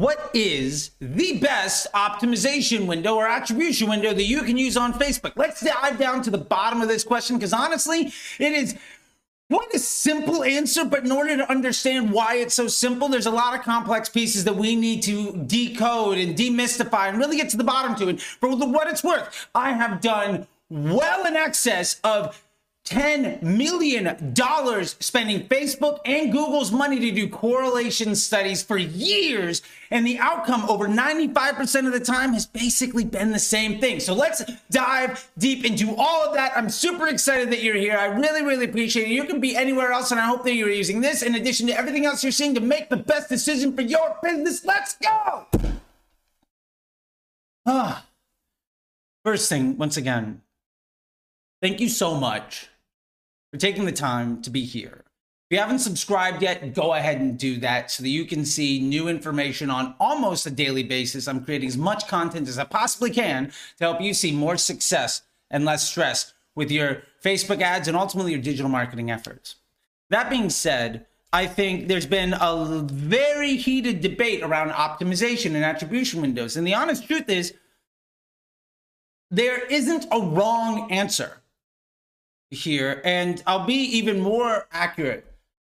what is the best optimization window or attribution window that you can use on Facebook? Let's dive down to the bottom of this question because honestly, it is quite a simple answer, but in order to understand why it's so simple, there's a lot of complex pieces that we need to decode and demystify and really get to the bottom to. it. for what it's worth, I have done well in excess of $10 million spending Facebook and Google's money to do correlation studies for years. And the outcome over 95% of the time has basically been the same thing. So let's dive deep into all of that. I'm super excited that you're here. I really, really appreciate it. You can be anywhere else, and I hope that you're using this in addition to everything else you're seeing to make the best decision for your business. Let's go. Ah. First thing, once again, thank you so much for taking the time to be here. If you haven't subscribed yet, go ahead and do that so that you can see new information on almost a daily basis. I'm creating as much content as I possibly can to help you see more success and less stress with your Facebook ads and ultimately your digital marketing efforts. That being said, I think there's been a very heated debate around optimization and attribution windows. And the honest truth is, there isn't a wrong answer here, and I'll be even more accurate.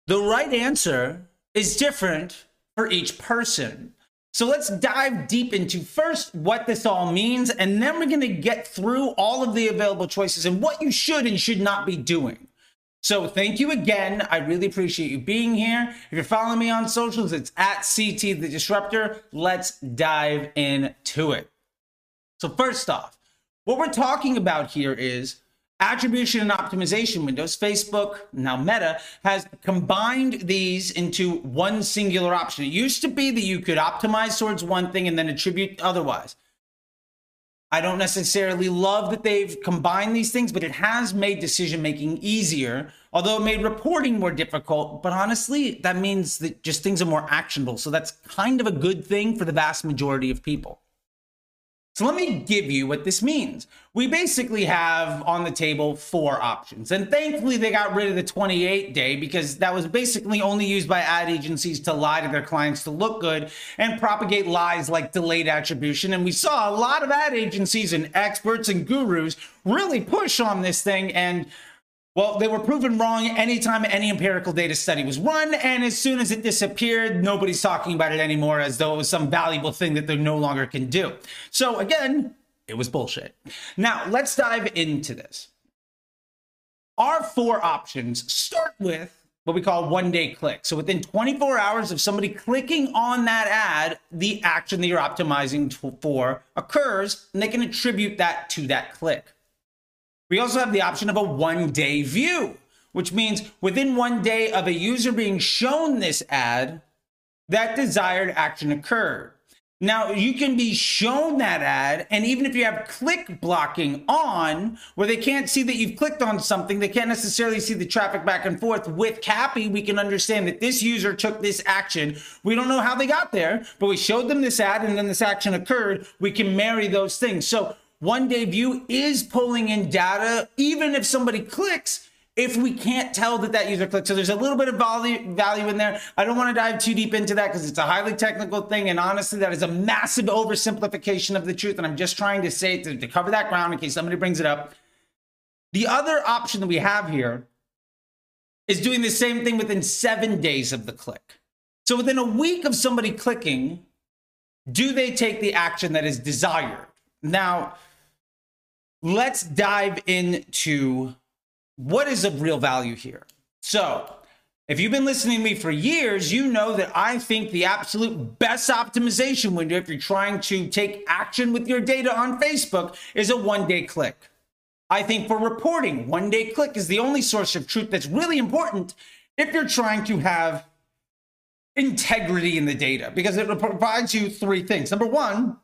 The right answer is different for each person. So let's dive deep into first what this all means, and then we're going to get through all of the available choices and what you should and should not be doing. So thank you again. I really appreciate you being here. If you're following me on socials, it's at CT the Disruptor. Let's dive into it. So first off, what we're talking about here is attribution and optimization windows, Facebook, now Meta, has combined these into one singular option. It used to be that you could optimize towards one thing and then attribute otherwise. I don't necessarily love that they've combined these things, but it has made decision making easier, although it made reporting more difficult. But honestly, that means that just things are more actionable. So that's kind of a good thing for the vast majority of people. So let me give you what this means. We basically have on the table four options. And thankfully, they got rid of the 28 day because that was basically only used by ad agencies to lie to their clients to look good and propagate lies like delayed attribution. And we saw a lot of ad agencies and experts and gurus really push on this thing. And well, they were proven wrong anytime any empirical data study was run, and as soon as it disappeared, nobody's talking about it anymore as though it was some valuable thing that they no longer can do. So again, it was bullshit. Now, let's dive into this. Our four options start with what we call one day click. So within 24 hours of somebody clicking on that ad, the action that you're optimizing for occurs, and they can attribute that to that click. We also have the option of a one day view, which means within one day of a user being shown this ad, that desired action occurred. Now, you can be shown that ad, and even if you have click blocking on, where they can't see that you've clicked on something, they can't necessarily see the traffic back and forth. With CAPI, we can understand that this user took this action. We don't know how they got there, but we showed them this ad, and then this action occurred. We can marry those things. So one day view is pulling in data, even if somebody clicks, if we can't tell that that user clicked. So there's a little bit of value, value in there. I don't want to dive too deep into that because it's a highly technical thing. And honestly, that is a massive oversimplification of the truth. And I'm just trying to say to, to cover that ground in case somebody brings it up. The other option that we have here is doing the same thing within seven days of the click. So within a week of somebody clicking, do they take the action that is desired? Now, let's dive into what is of real value here. So, if you've been listening to me for years, you know that I think the absolute best optimization window, if you're trying to take action with your data on Facebook, is a one day click. I think for reporting, one day click is the only source of truth that's really important if you're trying to have integrity in the data because it provides you three things. Number one,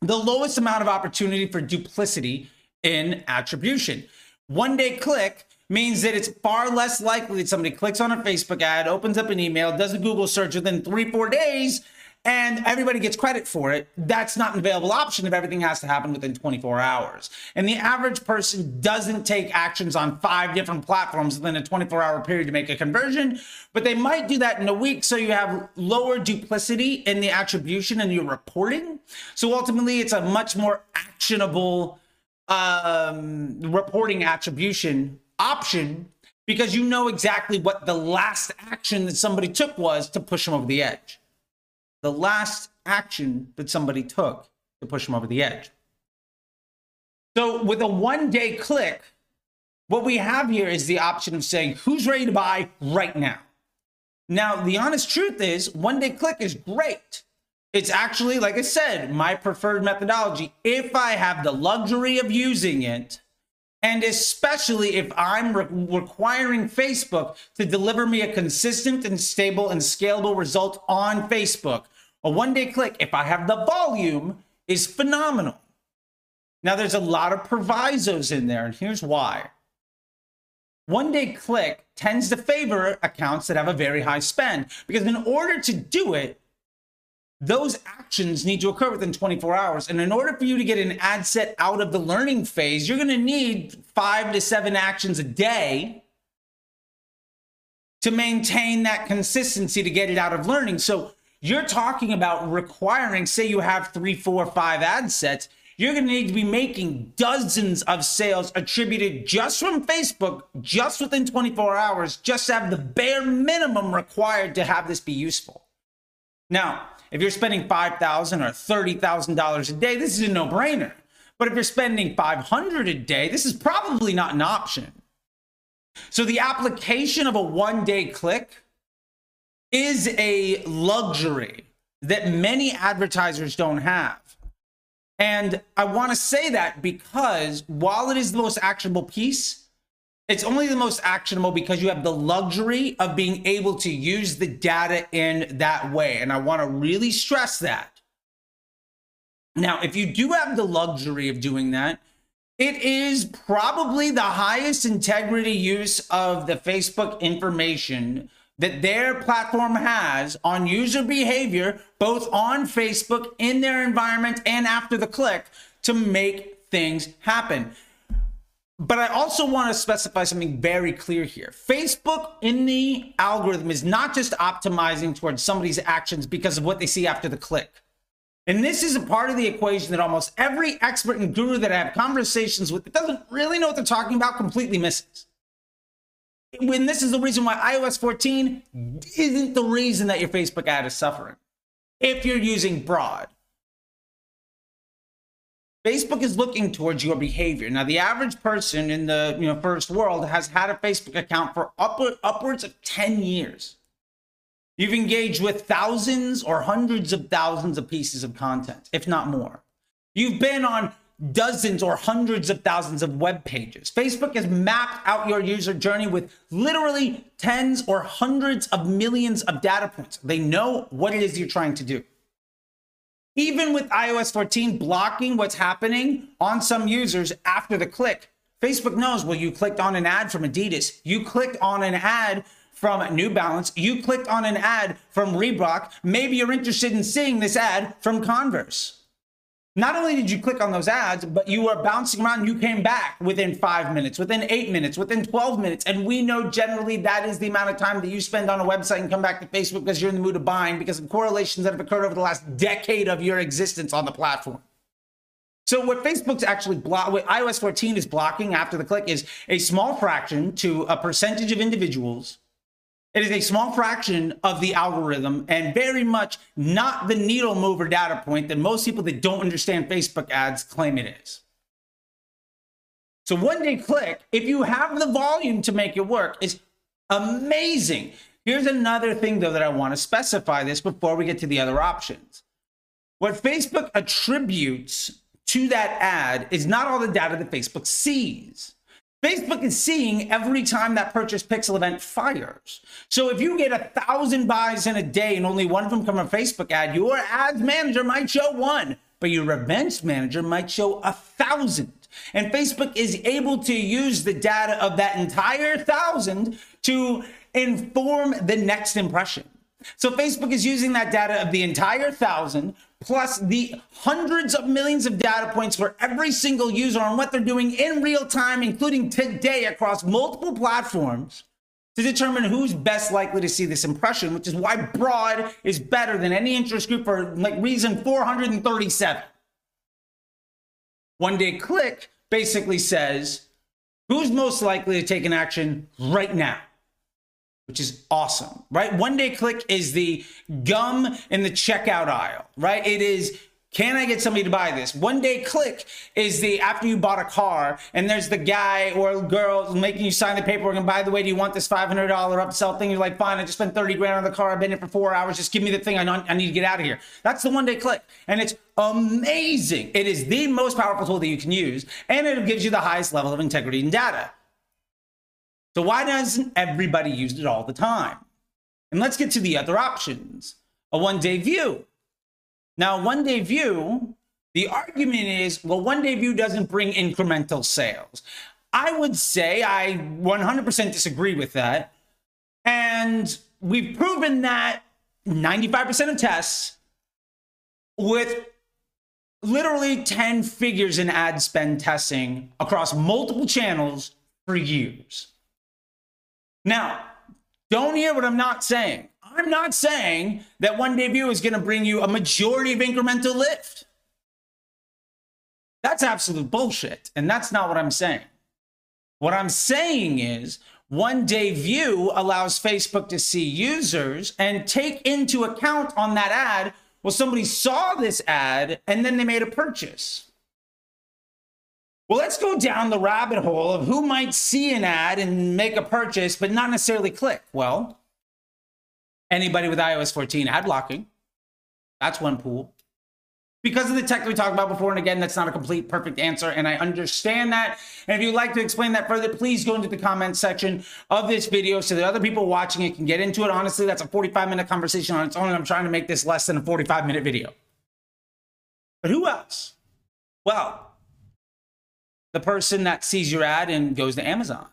the lowest amount of opportunity for duplicity in attribution. One day click means that it's far less likely that somebody clicks on a Facebook ad, opens up an email, does a Google search within three, four days, and everybody gets credit for it. That's not an available option if everything has to happen within 24 hours. And the average person doesn't take actions on five different platforms within a 24 hour period to make a conversion, but they might do that in a week so you have lower duplicity in the attribution and your reporting. So ultimately, it's a much more actionable um, reporting attribution option because you know exactly what the last action that somebody took was to push them over the edge. The last action that somebody took to push them over the edge. So with a one day click, what we have here is the option of saying who's ready to buy right now. Now, the honest truth is, one day click is great. It's actually, like I said, my preferred methodology if I have the luxury of using it and especially if I'm re- requiring Facebook to deliver me a consistent and stable and scalable result on Facebook, a one day click, if I have the volume, is phenomenal. Now, there's a lot of provisos in there, and here's why. One day click tends to favor accounts that have a very high spend because, in order to do it, those actions need to occur within 24 hours. And in order for you to get an ad set out of the learning phase, you're going to need five to seven actions a day to maintain that consistency to get it out of learning. So you're talking about requiring, say you have three, four, five ad sets, you're going to need to be making dozens of sales attributed just from Facebook, just within 24 hours, just to have the bare minimum required to have this be useful. Now, if you're spending 5,000 or $30,000 a day, this is a no brainer. But if you're spending 500 a day, this is probably not an option. So the application of a one day click is a luxury that many advertisers don't have. And I want to say that because while it is the most actionable piece, it's only the most actionable because you have the luxury of being able to use the data in that way. And I want to really stress that. Now, if you do have the luxury of doing that, it is probably the highest integrity use of the Facebook information that their platform has on user behavior, both on Facebook, in their environment, and after the click to make things happen. But I also want to specify something very clear here. Facebook in the algorithm is not just optimizing towards somebody's actions because of what they see after the click. And this is a part of the equation that almost every expert and guru that I have conversations with that doesn't really know what they're talking about completely misses. When this is the reason why iOS 14 isn't the reason that your Facebook ad is suffering. If you're using broad, Facebook is looking towards your behavior. Now, the average person in the you know first world has had a Facebook account for upward, upwards of 10 years. You've engaged with thousands or hundreds of thousands of pieces of content, if not more. You've been on dozens or hundreds of thousands of web pages. Facebook has mapped out your user journey with literally tens or hundreds of millions of data points. They know what it is you're trying to do. Even with iOS 14 blocking what's happening on some users after the click, Facebook knows, well, you clicked on an ad from Adidas, you clicked on an ad from New Balance, you clicked on an ad from Reebok, maybe you're interested in seeing this ad from Converse. Not only did you click on those ads, but you were bouncing around. You came back within five minutes, within eight minutes, within 12 minutes. And we know generally that is the amount of time that you spend on a website and come back to Facebook because you're in the mood of buying because of correlations that have occurred over the last decade of your existence on the platform. So what Facebook's actually block, what iOS 14 is blocking after the click is a small fraction to a percentage of individuals it is a small fraction of the algorithm and very much not the needle mover data point that most people that don't understand Facebook ads claim it is. So one day click, if you have the volume to make it work, is amazing. Here's another thing though that I want to specify this before we get to the other options. What Facebook attributes to that ad is not all the data that Facebook sees. Facebook is seeing every time that purchase pixel event fires. So if you get a thousand buys in a day and only one of them come from Facebook ad, your ads manager might show one, but your events manager might show a thousand. And Facebook is able to use the data of that entire thousand to inform the next impression. So Facebook is using that data of the entire thousand plus the hundreds of millions of data points for every single user on what they're doing in real time, including today across multiple platforms to determine who's best likely to see this impression, which is why broad is better than any interest group for like reason 437. One day click basically says who's most likely to take an action right now which is awesome, right? One day click is the gum in the checkout aisle, right? It is can I get somebody to buy this? One day click is the after you bought a car and there's the guy or girl making you sign the paperwork. And by the way, do you want this $500 upsell thing? You're like, fine, I just spent 30 grand on the car. I've been here for four hours. Just give me the thing. I, I need to get out of here. That's the one day click. And it's amazing. It is the most powerful tool that you can use. And it gives you the highest level of integrity and data. So why doesn't everybody use it all the time? And let's get to the other options. A one day view. Now, one day view, the argument is, well, one day view doesn't bring incremental sales. I would say I 100% disagree with that. And we've proven that 95% of tests with literally 10 figures in ad spend testing across multiple channels for years. Now, don't hear what I'm not saying. I'm not saying that one day view is going to bring you a majority of incremental lift. That's absolute bullshit. And that's not what I'm saying. What I'm saying is one day view allows Facebook to see users and take into account on that ad. Well, somebody saw this ad and then they made a purchase. Well, let's go down the rabbit hole of who might see an ad and make a purchase, but not necessarily click. Well, anybody with iOS 14 ad blocking. That's one pool. Because of the tech that we talked about before, and again, that's not a complete perfect answer, and I understand that. And if you'd like to explain that further, please go into the comments section of this video so that other people watching it can get into it. Honestly, that's a 45 minute conversation on its own, and I'm trying to make this less than a 45 minute video. But who else? Well, the person that sees your ad and goes to Amazon.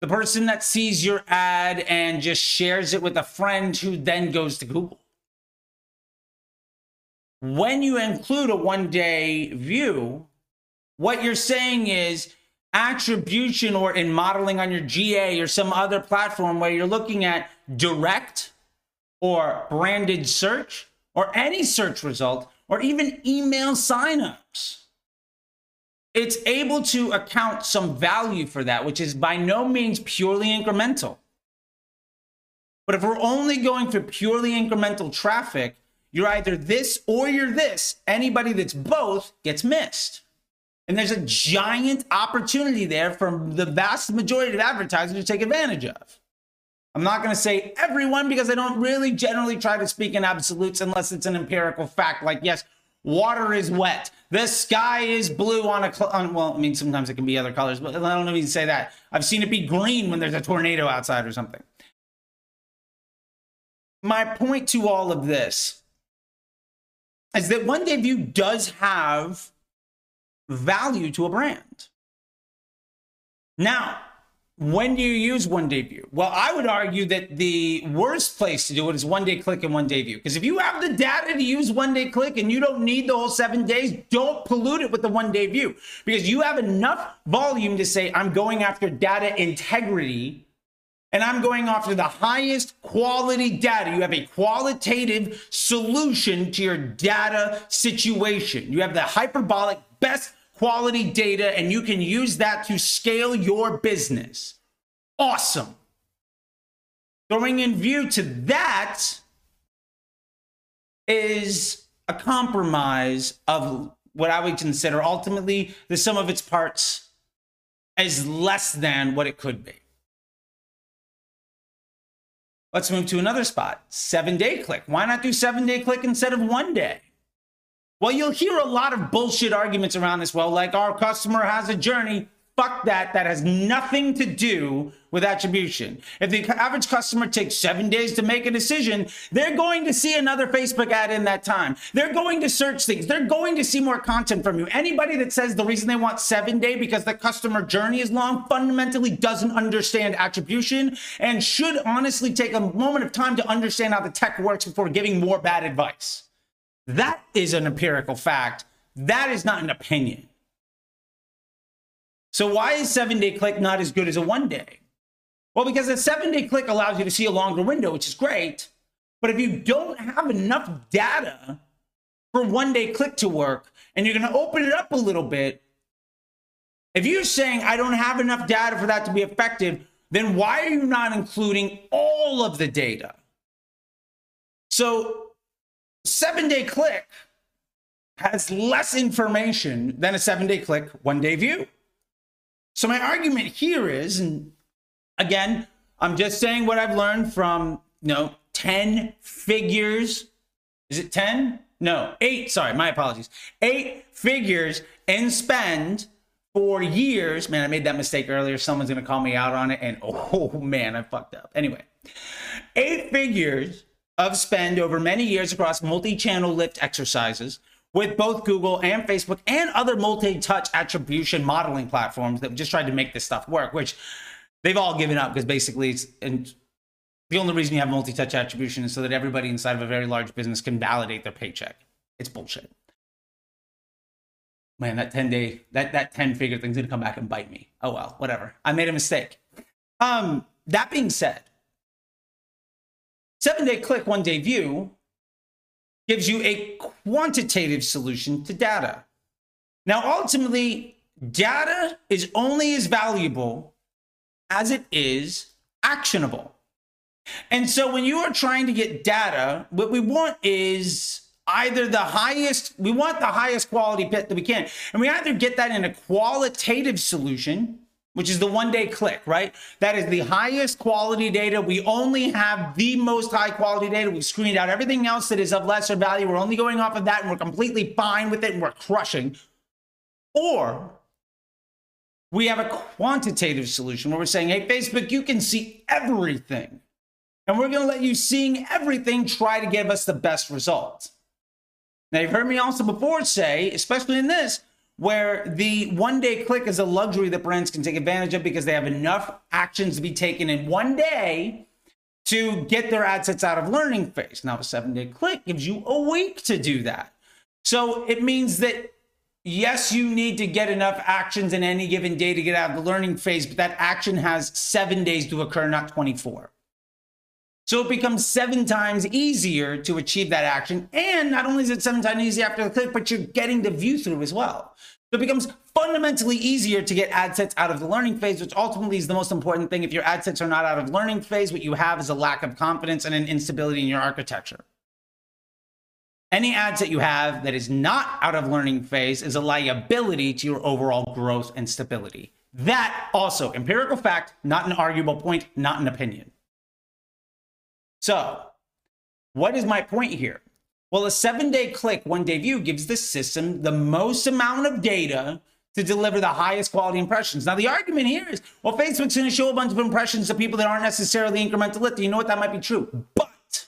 The person that sees your ad and just shares it with a friend who then goes to Google. When you include a one day view, what you're saying is attribution or in modeling on your GA or some other platform where you're looking at direct or branded search or any search result or even email signups it's able to account some value for that, which is by no means purely incremental. But if we're only going for purely incremental traffic, you're either this or you're this. Anybody that's both gets missed. And there's a giant opportunity there for the vast majority of advertisers to take advantage of. I'm not going to say everyone because I don't really generally try to speak in absolutes unless it's an empirical fact. Like, yes, water is wet. The sky is blue on a, cl- on, well, I mean, sometimes it can be other colors, but I don't even say that. I've seen it be green when there's a tornado outside or something. My point to all of this is that one day view does have value to a brand. Now, when do you use one day view? Well, I would argue that the worst place to do it is one day click and one day view. Because if you have the data to use one day click and you don't need the whole seven days, don't pollute it with the one day view. Because you have enough volume to say, I'm going after data integrity and I'm going after the highest quality data. You have a qualitative solution to your data situation. You have the hyperbolic best quality data and you can use that to scale your business. Awesome. Throwing in view to that is a compromise of what I would consider ultimately the sum of its parts is less than what it could be. Let's move to another spot seven day click. Why not do seven day click instead of one day? Well, you'll hear a lot of bullshit arguments around this. Well, like our customer has a journey. fuck that. That has nothing to do with attribution. If the average customer takes seven days to make a decision, they're going to see another Facebook ad in that time. They're going to search things. They're going to see more content from you. Anybody that says the reason they want seven day because the customer journey is long fundamentally doesn't understand attribution and should honestly take a moment of time to understand how the tech works before giving more bad advice. That is an empirical fact. That is not an opinion. So why is seven day click not as good as a one day? Well, because a seven day click allows you to see a longer window, which is great. But if you don't have enough data for one day click to work and you're going to open it up a little bit, if you're saying I don't have enough data for that to be effective, then why are you not including all of the data? So, seven day click has less information than a seven day click, one day view. So my argument here is, and again, I'm just saying what I've learned from, you know, 10 figures. Is it 10? No, eight. Sorry, my apologies. Eight figures in spend for years. Man, I made that mistake earlier. Someone's going to call me out on it. And oh, man, I fucked up. Anyway, eight figures of spend over many years across multi channel lift exercises with both Google and Facebook and other multi-touch attribution modeling platforms that just tried to make this stuff work, which they've all given up because basically it's and the only reason you have multi-touch attribution is so that everybody inside of a very large business can validate their paycheck. It's bullshit. Man, that 10 day, that that 10 figure thing's gonna come back and bite me. Oh well, whatever. I made a mistake. Um, that being said, seven day click, one day view gives you a quantitative solution to data. Now, ultimately, data is only as valuable as it is actionable. And so when you are trying to get data, what we want is either the highest, we want the highest quality pit that we can. And we either get that in a qualitative solution, which is the one day click, right? That is the highest quality data. We only have the most high quality data. We've screened out everything else that is of lesser value. We're only going off of that and we're completely fine with it and we're crushing. Or we have a quantitative solution where we're saying, hey, Facebook, you can see everything. And we're going to let you seeing everything try to give us the best result. Now, you've heard me also before say, especially in this, where the one day click is a luxury that brands can take advantage of because they have enough actions to be taken in one day to get their ad sets out of learning phase. Now, a seven day click gives you a week to do that. So it means that yes, you need to get enough actions in any given day to get out of the learning phase, but that action has seven days to occur, not 24. So it becomes seven times easier to achieve that action. And not only is it seven times easier after the click, but you're getting the view through as well. So it becomes fundamentally easier to get ad sets out of the learning phase, which ultimately is the most important thing. If your ad sets are not out of learning phase, what you have is a lack of confidence and an instability in your architecture. Any ads that you have that is not out of learning phase is a liability to your overall growth and stability. That also, empirical fact, not an arguable point, not an opinion. So, what is my point here? Well, a seven day click, one day view gives the system the most amount of data to deliver the highest quality impressions. Now, the argument here is well, Facebook's going to show a bunch of impressions to people that aren't necessarily incremental lift. You know what? That might be true. But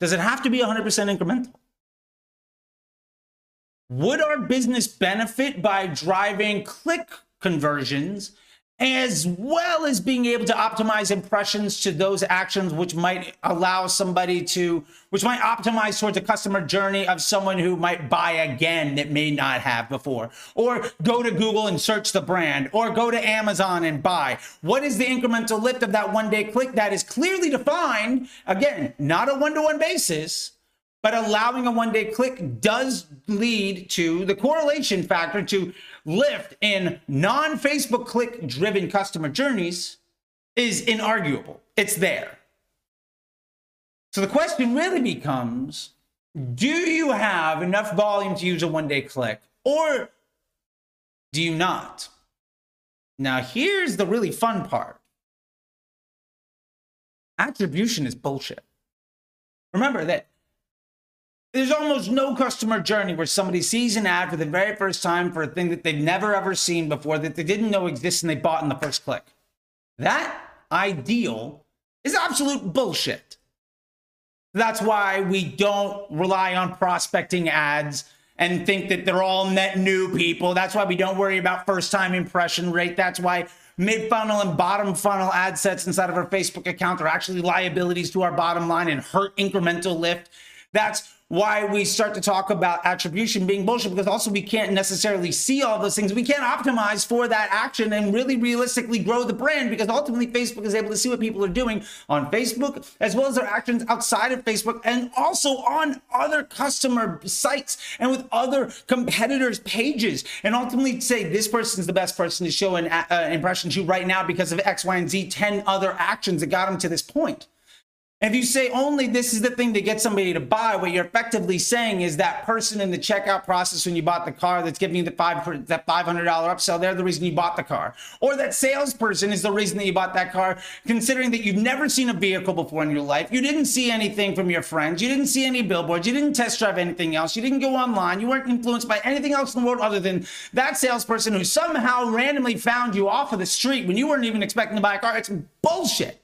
does it have to be 100% incremental? Would our business benefit by driving click conversions as well as being able to optimize impressions to those actions which might allow somebody to which might optimize towards a customer journey of someone who might buy again that may not have before. Or go to google and search the brand or go to amazon and buy. What is the incremental lift of that one day click that is clearly defined? Again not a one-to-one basis but allowing a one day click does lead to the correlation factor to lift in non Facebook click driven customer journeys is inarguable. It's there. So the question really becomes do you have enough volume to use a one day click or do you not? Now, here's the really fun part attribution is bullshit. Remember that There's almost no customer journey where somebody sees an ad for the very first time for a thing that they've never ever seen before, that they didn't know exists, and they bought in the first click. That ideal is absolute bullshit. That's why we don't rely on prospecting ads and think that they're all net new people. That's why we don't worry about first time impression rate. That's why mid funnel and bottom funnel ad sets inside of our Facebook account are actually liabilities to our bottom line and hurt incremental lift. That's why we start to talk about attribution being bullshit because also we can't necessarily see all those things. We can't optimize for that action and really realistically grow the brand because ultimately Facebook is able to see what people are doing on Facebook as well as their actions outside of Facebook and also on other customer sites and with other competitors' pages and ultimately say this person is the best person to show an uh, impression to right now because of X, Y, and Z, 10 other actions that got them to this point. If you say only this is the thing to get somebody to buy, what you're effectively saying is that person in the checkout process when you bought the car that's giving you the five that five hundred dollar upsell, they're the reason you bought the car, or that salesperson is the reason that you bought that car. Considering that you've never seen a vehicle before in your life, you didn't see anything from your friends, you didn't see any billboards, you didn't test drive anything else, you didn't go online, you weren't influenced by anything else in the world other than that salesperson who somehow randomly found you off of the street when you weren't even expecting to buy a car. It's bullshit.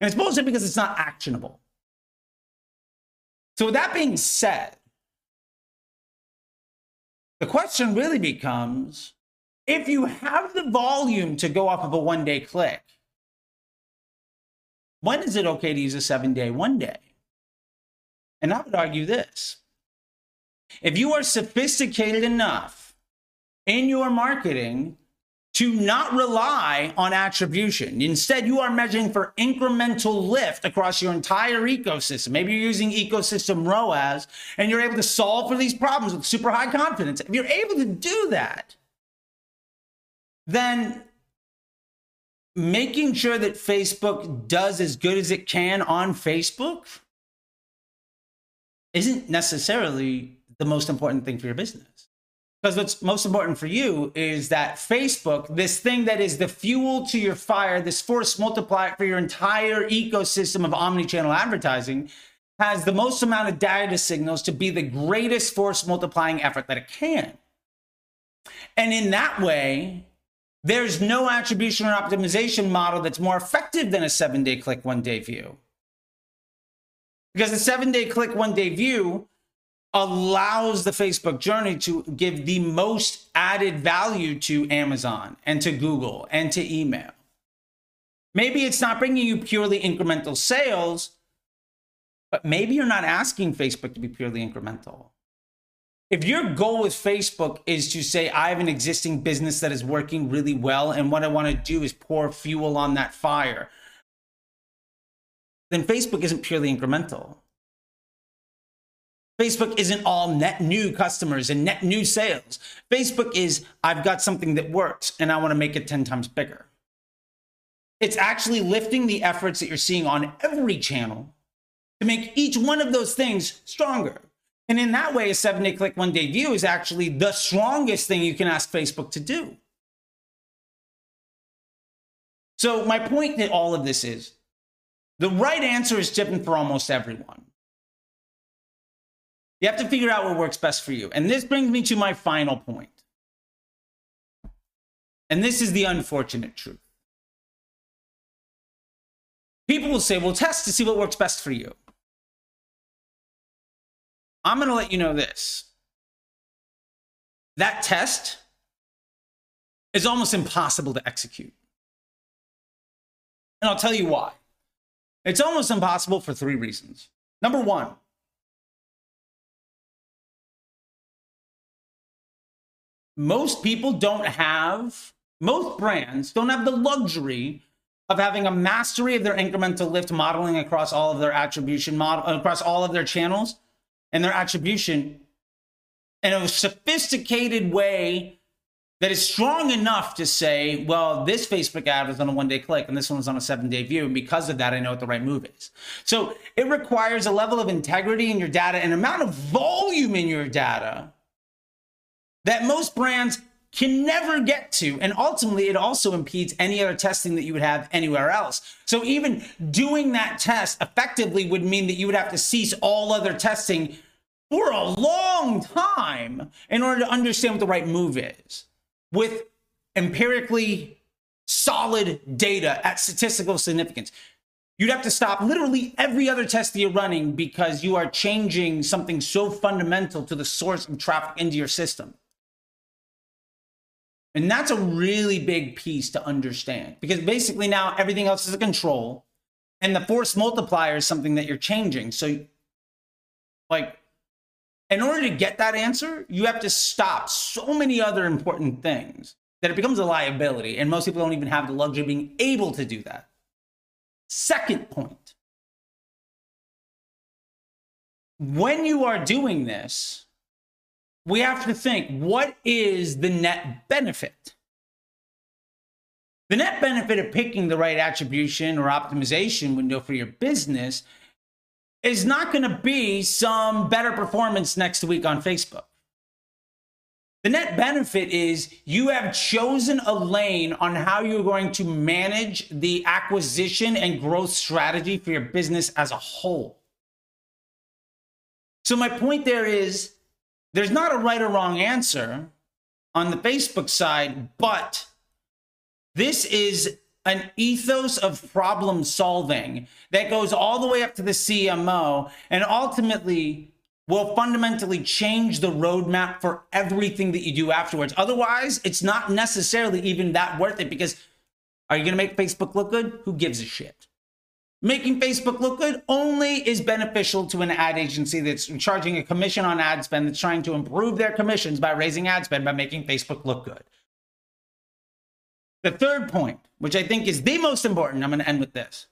And it's bullshit because it's not actionable. So, with that being said, the question really becomes if you have the volume to go off of a one day click, when is it okay to use a seven day one day? And I would argue this if you are sophisticated enough in your marketing to not rely on attribution. Instead, you are measuring for incremental lift across your entire ecosystem. Maybe you're using ecosystem ROAS and you're able to solve for these problems with super high confidence. If you're able to do that, then making sure that Facebook does as good as it can on Facebook isn't necessarily the most important thing for your business. Because what's most important for you is that Facebook, this thing that is the fuel to your fire, this force multiplier for your entire ecosystem of omni-channel advertising, has the most amount of data signals to be the greatest force multiplying effort that it can. And in that way, there's no attribution or optimization model that's more effective than a seven day click, one day view. Because a seven day click, one day view allows the Facebook journey to give the most added value to Amazon and to Google and to email. Maybe it's not bringing you purely incremental sales, but maybe you're not asking Facebook to be purely incremental. If your goal with Facebook is to say, I have an existing business that is working really well, and what I want to do is pour fuel on that fire, then Facebook isn't purely incremental. Facebook isn't all net new customers and net new sales. Facebook is, I've got something that works and I want to make it 10 times bigger. It's actually lifting the efforts that you're seeing on every channel to make each one of those things stronger. And in that way, a seven day click, one day view is actually the strongest thing you can ask Facebook to do. So, my point in all of this is the right answer is different for almost everyone. You have to figure out what works best for you. And this brings me to my final point. And this is the unfortunate truth. People will say, well, test to see what works best for you. I'm going to let you know this. That test is almost impossible to execute. And I'll tell you why. It's almost impossible for three reasons. Number one, most people don't have, most brands don't have the luxury of having a mastery of their incremental lift modeling across all of their attribution model, across all of their channels and their attribution in a sophisticated way that is strong enough to say, well, this Facebook ad was on a one day click and this one was on a seven day view. And because of that, I know what the right move is. So it requires a level of integrity in your data and amount of volume in your data that most brands can never get to. And ultimately, it also impedes any other testing that you would have anywhere else. So even doing that test effectively would mean that you would have to cease all other testing for a long time in order to understand what the right move is with empirically solid data at statistical significance. You'd have to stop literally every other test that you're running because you are changing something so fundamental to the source of traffic into your system. And that's a really big piece to understand because basically now everything else is a control and the force multiplier is something that you're changing. So, like, in order to get that answer, you have to stop so many other important things that it becomes a liability. And most people don't even have the luxury of being able to do that. Second point when you are doing this, we have to think what is the net benefit? The net benefit of picking the right attribution or optimization window for your business is not going to be some better performance next week on Facebook. The net benefit is you have chosen a lane on how you're going to manage the acquisition and growth strategy for your business as a whole. So, my point there is there's not a right or wrong answer on the Facebook side, but this is an ethos of problem solving that goes all the way up to the CMO and ultimately will fundamentally change the roadmap for everything that you do afterwards. Otherwise, it's not necessarily even that worth it because are you going to make Facebook look good? Who gives a shit? Making Facebook look good only is beneficial to an ad agency that's charging a commission on ad spend that's trying to improve their commissions by raising ad spend by making Facebook look good. The third point, which I think is the most important, I'm going to end with this.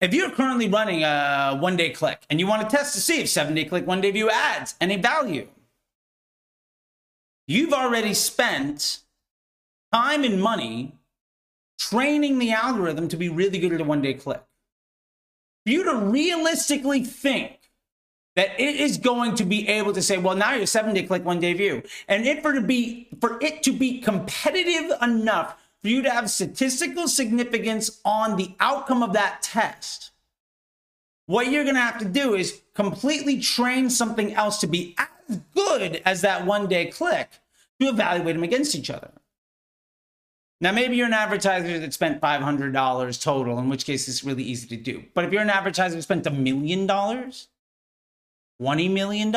If you're currently running a one day click and you want to test to see if seven day click, one day view adds any value, you've already spent time and money training the algorithm to be really good at a one day click. For you to realistically think that it is going to be able to say, well, now you're seven day click, one day view. And it for to be for it to be competitive enough for you to have statistical significance on the outcome of that test, what you're going to have to do is completely train something else to be as good as that one day click to evaluate them against each other. Now, maybe you're an advertiser that spent $500 total, in which case it's really easy to do. But if you're an advertiser that spent a million dollars, $20 million,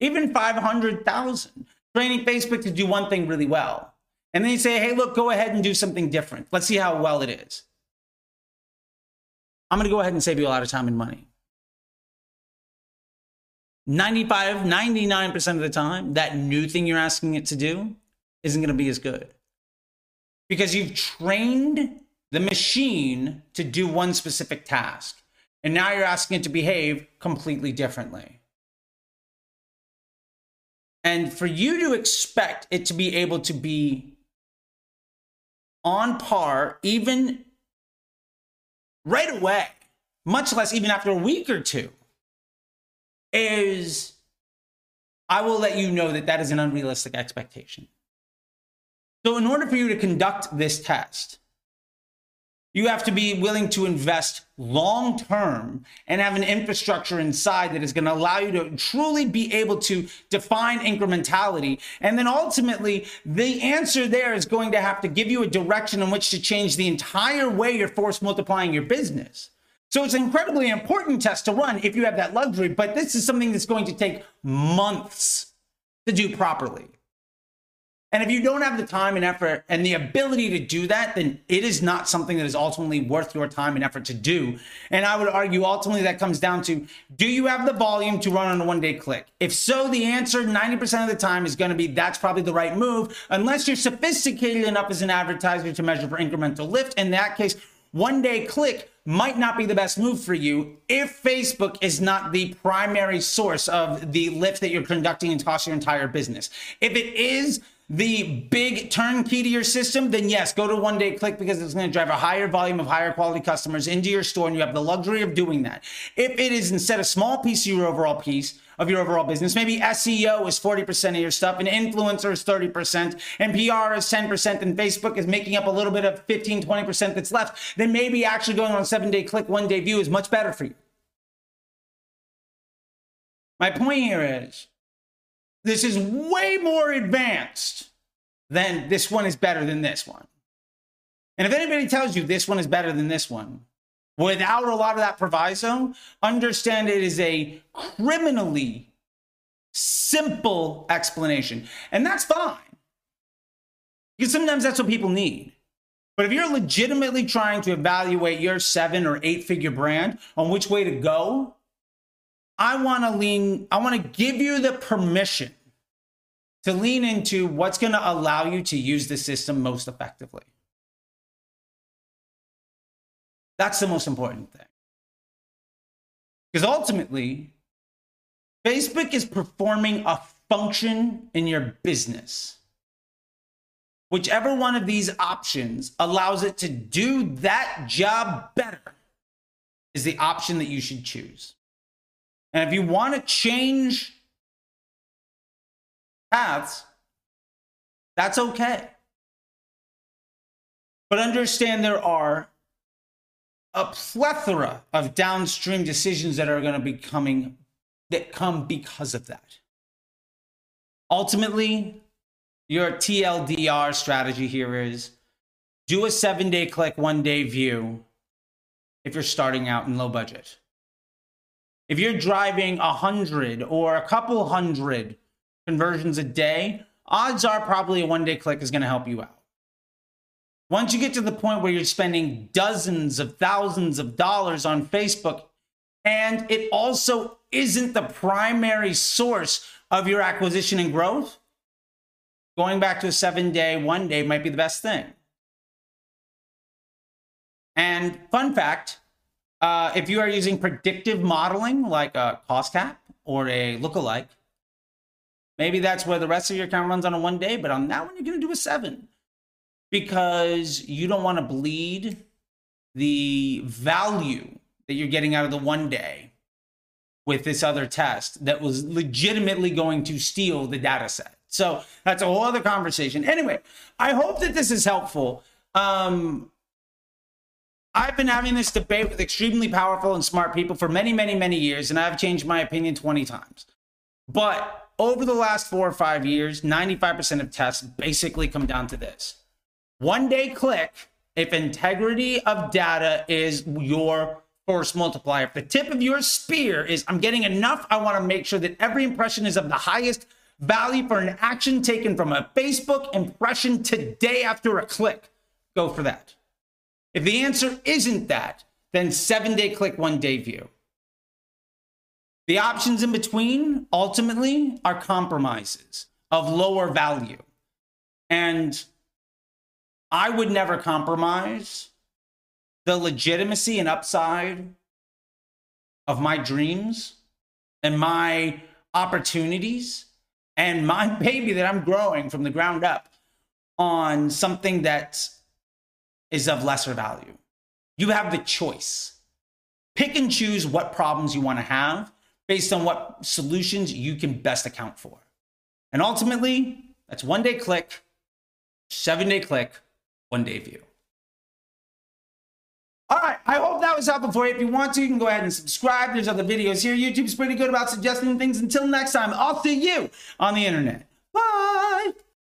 even 500,000, training Facebook to do one thing really well and then you say, hey, look, go ahead and do something different. Let's see how well it is. I'm going to go ahead and save you a lot of time and money. 95, 99% of the time, that new thing you're asking it to do isn't going to be as good. Because you've trained the machine to do one specific task. And now you're asking it to behave completely differently. And for you to expect it to be able to be on par, even right away, much less even after a week or two, is I will let you know that that is an unrealistic expectation. So, in order for you to conduct this test, you have to be willing to invest long term and have an infrastructure inside that is going to allow you to truly be able to define incrementality. And then ultimately, the answer there is going to have to give you a direction in which to change the entire way you're force multiplying your business. So it's an incredibly important test to run if you have that luxury, but this is something that's going to take months to do properly. And if you don't have the time and effort and the ability to do that, then it is not something that is ultimately worth your time and effort to do. And I would argue ultimately that comes down to do you have the volume to run on a one day click? If so, the answer 90% of the time is going to be that's probably the right move, unless you're sophisticated enough as an advertiser to measure for incremental lift. In that case, one day click might not be the best move for you if Facebook is not the primary source of the lift that you're conducting and across your entire business. If it is, the big turnkey to your system, then yes, go to one day click because it's going to drive a higher volume of higher quality customers into your store and you have the luxury of doing that. If it is instead a small piece of your overall piece, of your overall business. Maybe SEO is 40% of your stuff, and influencer is 30%, and PR is 10%, and Facebook is making up a little bit of 15, 20% that's left. Then maybe actually going on seven day click, one day view is much better for you. My point here is this is way more advanced than this one is better than this one. And if anybody tells you this one is better than this one, without a lot of that proviso, understand it is a criminally simple explanation. And that's fine. Because sometimes that's what people need. But if you're legitimately trying to evaluate your seven or eight figure brand on which way to go, I want to lean, I want to give you the permission to lean into what's going to allow you to use the system most effectively. That's the most important thing. Because ultimately, Facebook is performing a function in your business. Whichever one of these options allows it to do that job better is the option that you should choose. And if you want to change paths, that's okay. But understand there are a plethora of downstream decisions that are going to be coming that come because of that. Ultimately, your TLDR strategy here is do a seven day click, one day view if you're starting out in low budget. If you're driving a hundred or a couple hundred conversions a day, odds are probably a one day click is going to help you out. Once you get to the point where you're spending dozens of thousands of dollars on Facebook, and it also isn't the primary source of your acquisition and growth, going back to a seven day, one day might be the best thing. And fun fact uh, if you are using predictive modeling like a cost cap or a lookalike, maybe that's where the rest of your account runs on a one day, but on that one, you're going to do a seven because you don't want to bleed the value that you're getting out of the one day with this other test that was legitimately going to steal the data set. So that's a whole other conversation. Anyway, I hope that this is helpful. Um, I've been having this debate with extremely powerful and smart people for many, many, many years, and I've changed my opinion 20 times. But over the last four or five years, 95% of tests basically come down to this one day click if integrity of data is your force multiplier. If the tip of your spear is I'm getting enough, I want to make sure that every impression is of the highest value for an action taken from a Facebook impression today after a click. Go for that. If the answer isn't that, then seven day click, one day view. The options in between ultimately are compromises of lower value. And I would never compromise the legitimacy and upside of my dreams and my opportunities and my baby that I'm growing from the ground up on something that is of lesser value. You have the choice. Pick and choose what problems you want to have based on what solutions you can best account for. And ultimately, that's one day click, seven day click, one day view. All right, I hope that was helpful for you. If you want to, you can go ahead and subscribe. There's other videos here. YouTube's pretty good about suggesting things. Until next time, I'll see you on the internet.